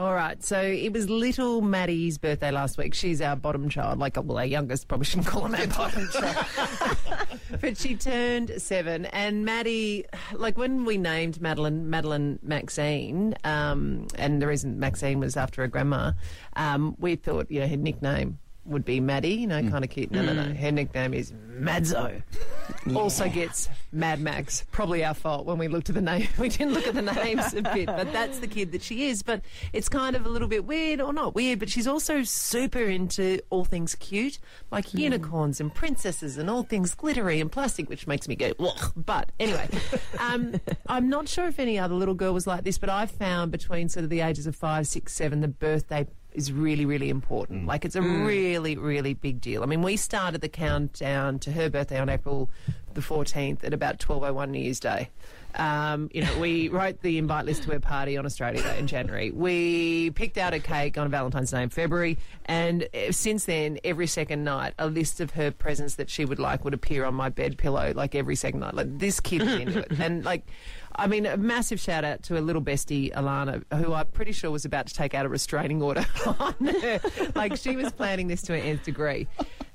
All right. So it was little Maddie's birthday last week. She's our bottom child, like well, our youngest. Probably shouldn't call him our bottom child. but she turned seven, and Maddie, like when we named Madeline, Madeline Maxine, um, and the reason Maxine was after her grandma, um, we thought you know her nickname would be Maddie, you know, kind of cute. No, no, no. Her nickname is Madzo. Also gets Mad Max. Probably our fault when we looked at the name. We didn't look at the names a bit, but that's the kid that she is. But it's kind of a little bit weird, or not weird, but she's also super into all things cute, like unicorns and princesses and all things glittery and plastic, which makes me go, Ugh. But anyway, um, I'm not sure if any other little girl was like this, but I found between sort of the ages of five, six, seven, the birthday is really, really important. Mm. Like it's a mm. really, really big deal. I mean, we started the countdown to her birthday on April the 14th at about 12.01 New Year's Day. Um, you know, we wrote the invite list to her party on Australia Day in January. We picked out a cake on Valentine's Day in February, and uh, since then, every second night, a list of her presents that she would like would appear on my bed pillow, like every second night. Like this kid is into it, and like. I mean, a massive shout out to a little bestie, Alana, who I'm pretty sure was about to take out a restraining order on her. Like, she was planning this to an nth degree.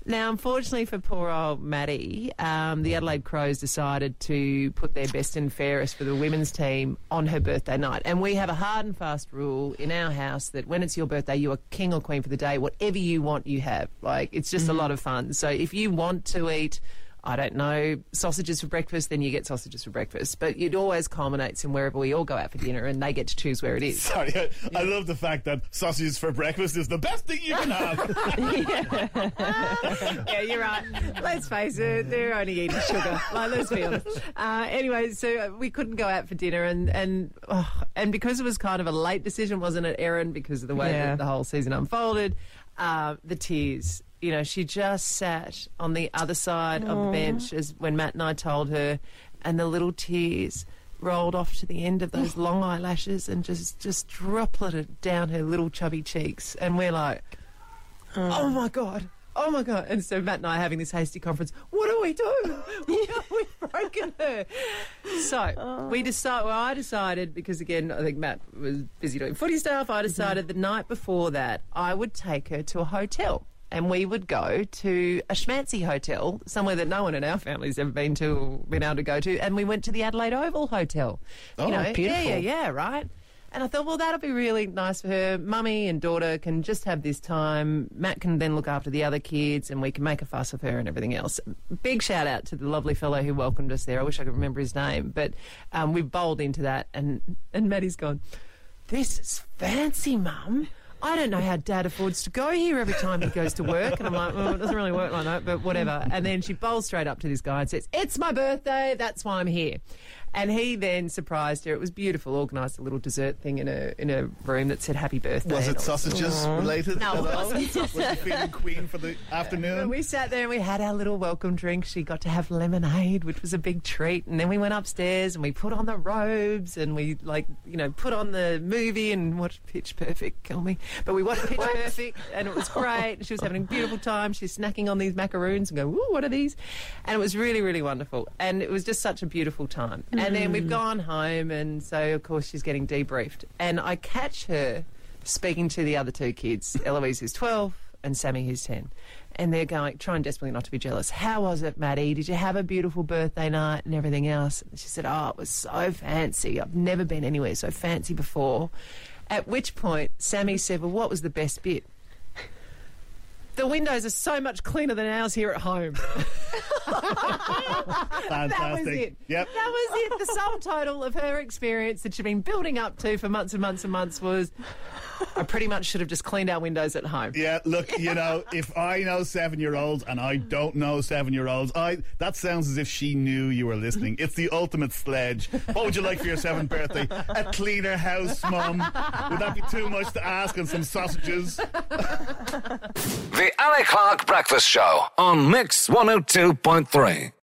Now, unfortunately for poor old Maddie, um, the Adelaide Crows decided to put their best and fairest for the women's team on her birthday night. And we have a hard and fast rule in our house that when it's your birthday, you are king or queen for the day. Whatever you want, you have. Like, it's just a lot of fun. So if you want to eat, I don't know, sausages for breakfast, then you get sausages for breakfast. But it always culminates in wherever we all go out for dinner and they get to choose where it is. Sorry, I, I love the fact that sausages for breakfast is the best thing you can have. yeah, you're right. Let's face it, they're only eating sugar. Like, let's be honest. Uh, anyway, so uh, we couldn't go out for dinner, and and oh, and because it was kind of a late decision, wasn't it, Erin? Because of the way Yeah. that the whole season unfolded, uh, the tears. You know, she just sat on the other side of the bench as when Matt and I told her, and the little tears rolled off to the end of those long eyelashes and just just dropleted down her little chubby cheeks, and we're like oh my god oh my god. And so matt and i are having this hasty conference. What do we do? We've broken her. So we decided well i decided because again i think matt was busy doing footy stuff. I decided the night before that i would take her to a hotel and we would go to a schmancy hotel, somewhere that no one in our family's ever been to been able to go to. And we went to the Adelaide Oval Hotel. Oh, Yeah, beautiful. yeah, yeah, right. And I thought, well, that'll be really nice for her. Mummy and daughter can just have this time. Matt can then look after the other kids, and we can make a fuss of her and everything else. Big shout out to the lovely fellow who welcomed us there. I wish I could remember his name, but um, we bowled into that, and and Maddie's gone. This is fancy, Mum. I don't know how Dad affords to go here every time he goes to work. And I'm like, well, it doesn't really work like that, but whatever. And then she bowls straight up to this guy and says, It's my birthday. That's why I'm here. And he then surprised her. It was beautiful. Organised a little dessert thing in a in a room that said "Happy Birthday." Was it all- sausages related? No, it wasn't. Was you feeling queen for the afternoon? And we sat there and we had our little welcome drink. She got to have lemonade, which was a big treat. And then we went upstairs and we put on the robes and we, like, you know, put on the movie and watched Pitch Perfect. Kill me. But we watched Pitch Perfect and it was great. She was having a beautiful time. She's snacking on these macaroons and going, ooh, what are these? And it was really, really wonderful. And it was just such a beautiful time. And then we've mm. gone home and so, of course, she's getting debriefed. And I catch her speaking to the other two kids. Eloise is 12 and Sammy who's 10. And they're going, trying desperately not to be jealous. How was it, Maddie? Did you have a beautiful birthday night and everything else? And she said, Oh, it was so fancy. I've never been anywhere so fancy before. At which point, Sammy said, Well, what was the best bit? The windows are so much cleaner than ours here at home. Fantastic. That was it. Yep. That was it. The sum total of her experience that she'd been building up to for months and months and months was I pretty much should have just cleaned our windows at home. Yeah, look, you know, if I know seven year olds and I don't know seven year olds, I that sounds as if she knew you were listening. It's the ultimate sledge. What would you like for your seventh birthday? A cleaner house, mum. Would that be too much to ask and some sausages? The Ali Clarke Breakfast Show on Mix 102.3.